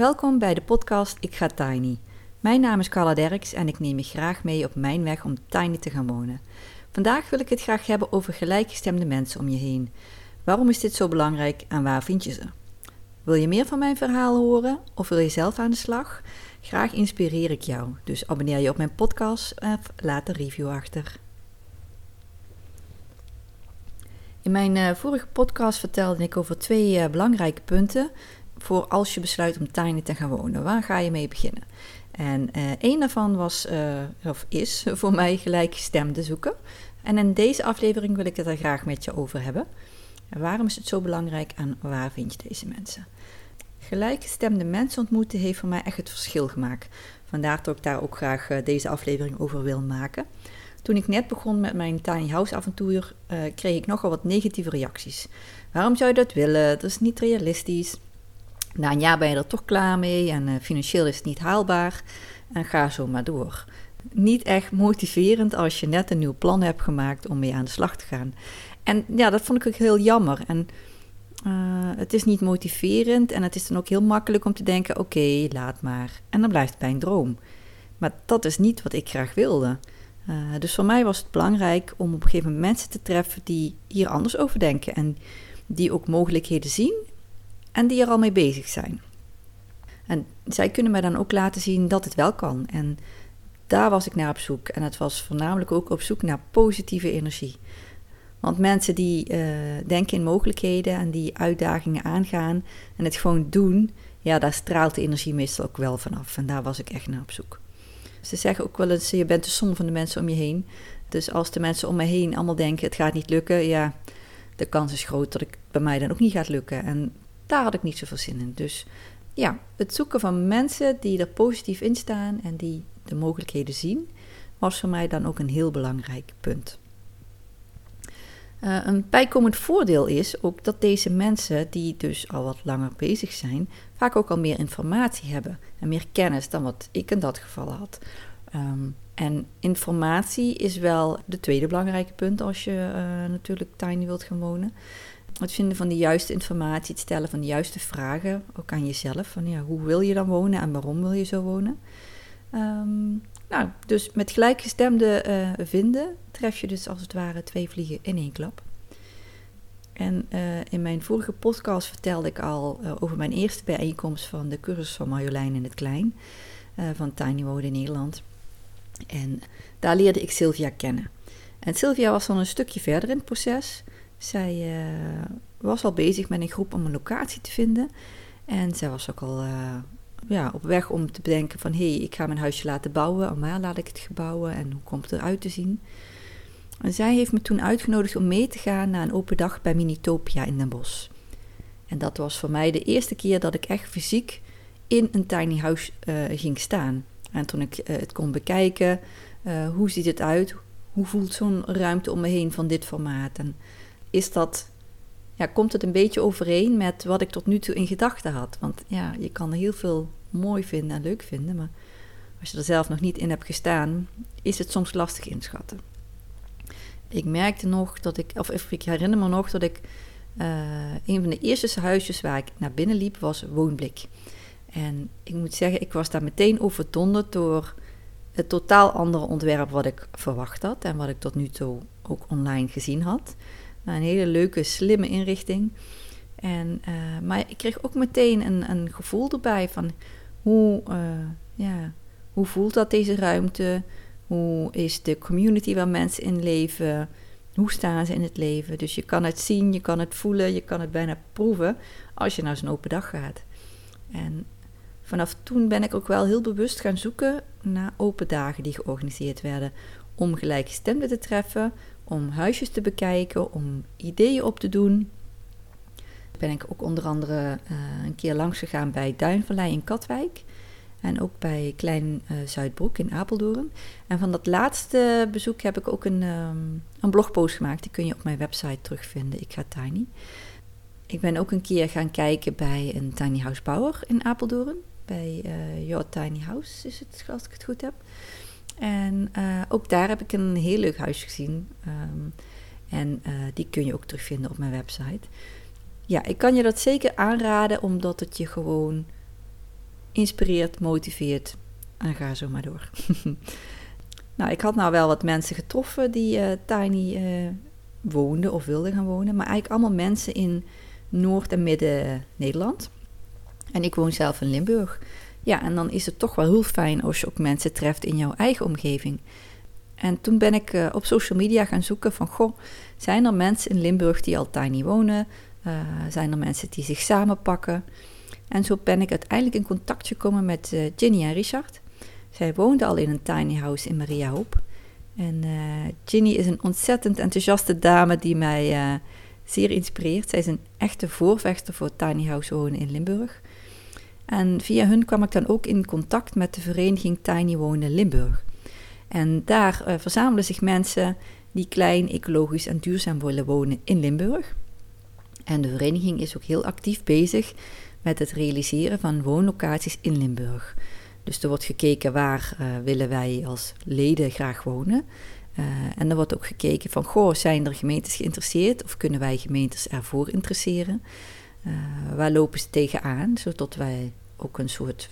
Welkom bij de podcast Ik ga Tiny. Mijn naam is Carla Derks en ik neem je graag mee op mijn weg om tiny te gaan wonen. Vandaag wil ik het graag hebben over gelijkgestemde mensen om je heen. Waarom is dit zo belangrijk en waar vind je ze? Wil je meer van mijn verhaal horen of wil je zelf aan de slag? Graag inspireer ik jou, dus abonneer je op mijn podcast of laat een review achter. In mijn uh, vorige podcast vertelde ik over twee uh, belangrijke punten voor als je besluit om tiny te gaan wonen. Waar ga je mee beginnen? En uh, één daarvan was, of is voor mij gelijkgestemde zoeken. En in deze aflevering wil ik het er graag met je over hebben. En waarom is het zo belangrijk en waar vind je deze mensen? Gelijkgestemde mensen ontmoeten heeft voor mij echt het verschil gemaakt. Vandaar dat ik daar ook graag deze aflevering over wil maken. Toen ik net begon met mijn tiny house avontuur, uh, kreeg ik nogal wat negatieve reacties. Waarom zou je dat willen? Dat is niet realistisch. Na een jaar ben je er toch klaar mee en uh, financieel is het niet haalbaar. En ga zo maar door. Niet echt motiverend als je net een nieuw plan hebt gemaakt om mee aan de slag te gaan. En ja, dat vond ik ook heel jammer. En uh, het is niet motiverend en het is dan ook heel makkelijk om te denken: oké, laat maar. En dan blijft het bij een droom. Maar dat is niet wat ik graag wilde. Uh, dus voor mij was het belangrijk om op een gegeven moment mensen te treffen die hier anders over denken en die ook mogelijkheden zien en die er al mee bezig zijn. En zij kunnen mij dan ook laten zien dat het wel kan. En daar was ik naar op zoek. En het was voornamelijk ook op zoek naar positieve energie. Want mensen die uh, denken in mogelijkheden en die uitdagingen aangaan en het gewoon doen, ja, daar straalt de energie meestal ook wel vanaf. En daar was ik echt naar op zoek. Ze zeggen ook wel eens, je bent de som van de mensen om je heen. Dus als de mensen om me heen allemaal denken, het gaat niet lukken, ja, de kans is groot dat het bij mij dan ook niet gaat lukken. En daar had ik niet zoveel zin in. Dus ja, het zoeken van mensen die er positief in staan en die de mogelijkheden zien, was voor mij dan ook een heel belangrijk punt. Uh, een bijkomend voordeel is ook dat deze mensen, die dus al wat langer bezig zijn, vaak ook al meer informatie hebben en meer kennis dan wat ik in dat geval had. Um, en informatie is wel de tweede belangrijke punt als je uh, natuurlijk tiny wilt gaan wonen. Het vinden van de juiste informatie, het stellen van de juiste vragen, ook aan jezelf. Van ja, hoe wil je dan wonen en waarom wil je zo wonen? Um, nou, dus met gelijkgestemde uh, vinden tref je dus als het ware twee vliegen in één klap. En uh, in mijn vorige podcast vertelde ik al uh, over mijn eerste bijeenkomst van de cursus van Marjolein in het Klein, van Tiny Wonen in Nederland. En daar leerde ik Sylvia kennen. En Sylvia was dan een stukje verder in het proces. Zij was al bezig met een groep om een locatie te vinden. En zij was ook al ja, op weg om te bedenken van... hé, hey, ik ga mijn huisje laten bouwen. Maar laat ik het gebouwen en hoe komt het eruit te zien? En zij heeft me toen uitgenodigd om mee te gaan naar een open dag bij Minitopia in Den Bosch. En dat was voor mij de eerste keer dat ik echt fysiek in een tiny house uh, ging staan. En toen ik het kon bekijken, hoe ziet het uit? Hoe voelt zo'n ruimte om me heen van dit formaat? En is dat ja, komt het een beetje overeen met wat ik tot nu toe in gedachten had. Want ja, je kan heel veel mooi vinden en leuk vinden, maar als je er zelf nog niet in hebt gestaan, is het soms lastig inschatten. Ik merkte nog dat ik, of ik herinner me nog dat ik uh, een van de eerste huisjes waar ik naar binnen liep was Woonblik. En ik moet zeggen, ik was daar meteen overdonderd door het totaal andere ontwerp wat ik verwacht had en wat ik tot nu toe ook online gezien had. Nou, een hele leuke, slimme inrichting. En, uh, maar ik kreeg ook meteen een, een gevoel erbij van hoe, uh, ja, hoe voelt dat deze ruimte? Hoe is de community waar mensen in leven? Hoe staan ze in het leven? Dus je kan het zien, je kan het voelen, je kan het bijna proeven als je naar zo'n open dag gaat. En vanaf toen ben ik ook wel heel bewust gaan zoeken naar open dagen die georganiseerd werden. Om gelijkgestemden te treffen, om huisjes te bekijken, om ideeën op te doen. Ben ik ook onder andere uh, een keer langs gegaan bij Duinvallei in Katwijk. En ook bij Klein uh, Zuidbroek in Apeldoorn. En van dat laatste bezoek heb ik ook een, um, een blogpost gemaakt. Die kun je op mijn website terugvinden. Ik ga Tiny. Ik ben ook een keer gaan kijken bij een tiny house bouwer in Apeldoorn. Bij uh, Your Tiny House is het, als ik het goed heb. En uh, ook daar heb ik een heel leuk huis gezien. Um, en uh, die kun je ook terugvinden op mijn website. Ja, ik kan je dat zeker aanraden, omdat het je gewoon inspireert, motiveert en ga zo maar door. nou, ik had nou wel wat mensen getroffen die uh, tiny woonden of wilden gaan wonen, maar eigenlijk allemaal mensen in Noord- en Midden-Nederland. En ik woon zelf in Limburg. Ja, en dan is het toch wel heel fijn als je ook mensen treft in jouw eigen omgeving. En toen ben ik uh, op social media gaan zoeken van, goh, zijn er mensen in Limburg die al tiny wonen? Uh, zijn er mensen die zich samenpakken? En zo ben ik uiteindelijk in contact gekomen met uh, Ginny en Richard. Zij woonden al in een tiny house in Maria Hoop. En Ginny is een ontzettend enthousiaste dame die mij zeer inspireert. Zij is een echte voorvechter voor tiny house wonen in Limburg. En via hun kwam ik dan ook in contact met de vereniging Tiny Wonen Limburg. En daar uh, verzamelen zich mensen die klein, ecologisch en duurzaam willen wonen in Limburg. En de vereniging is ook heel actief bezig met het realiseren van woonlocaties in Limburg. Dus er wordt gekeken waar uh, willen wij als leden graag wonen. Uh, en er wordt ook gekeken van, goh, zijn er gemeentes geïnteresseerd of kunnen wij gemeentes ervoor interesseren? Uh, waar lopen ze tegenaan, zodat wij ook een soort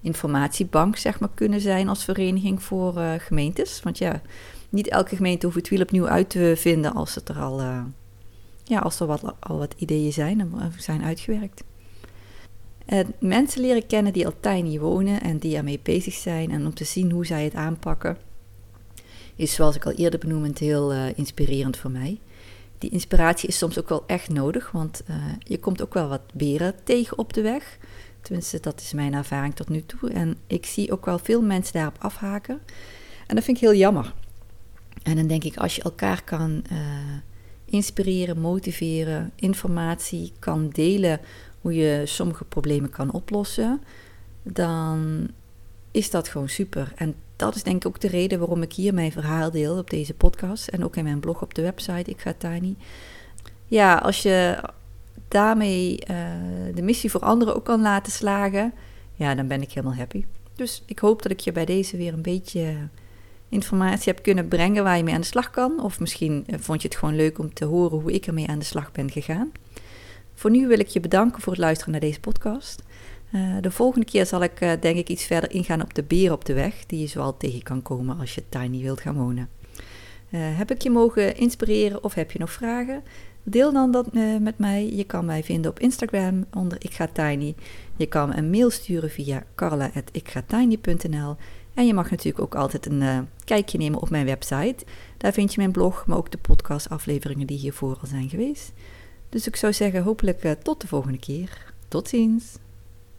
informatiebank zeg maar, kunnen zijn als vereniging voor uh, gemeentes. Want ja, niet elke gemeente hoeft het wiel opnieuw uit te vinden als, er al, uh, ja, als er wat, al wat ideeën zijn en zijn uitgewerkt. En mensen leren kennen die al tiny wonen en die ermee bezig zijn en om te zien hoe zij het aanpakken, is zoals ik al eerder benoemd heel inspirerend voor mij. Die inspiratie is soms ook wel echt nodig, want je komt ook wel wat beren tegen op de weg. Tenminste, dat is mijn ervaring tot nu toe. En ik zie ook wel veel mensen daarop afhaken. En dat vind ik heel jammer. En dan denk ik, als je elkaar kan uh, inspireren, motiveren, informatie kan delen hoe je sommige problemen kan oplossen, dan is dat gewoon super. En dat is denk ik ook de reden waarom ik hier mijn verhaal deel op deze podcast en ook in mijn blog op de website Ik ga Tiny. Ja, als je daarmee uh, de missie voor anderen ook kan laten slagen, ja, dan ben ik helemaal happy. Dus ik hoop dat ik je bij deze weer een beetje informatie heb kunnen brengen waar je mee aan de slag kan. Of misschien eh, vond je het gewoon leuk om te horen hoe ik ermee aan de slag ben gegaan. Voor nu wil ik je bedanken voor het luisteren naar deze podcast. Uh, de volgende keer zal ik uh, denk ik iets verder ingaan op de beer op de weg, die je zoal tegen kan komen als je tiny wilt gaan wonen. Uh, heb ik je mogen inspireren of heb je nog vragen? Deel dan dat met mij. Je kan mij vinden op Instagram onder Ik Tiny. Je kan een mail sturen via carla.ikgatiny.nl. En je mag natuurlijk ook altijd een kijkje nemen op mijn website. Daar vind je mijn blog, maar ook de podcastafleveringen die hiervoor al zijn geweest. Dus ik zou zeggen, hopelijk tot de volgende keer. Tot ziens!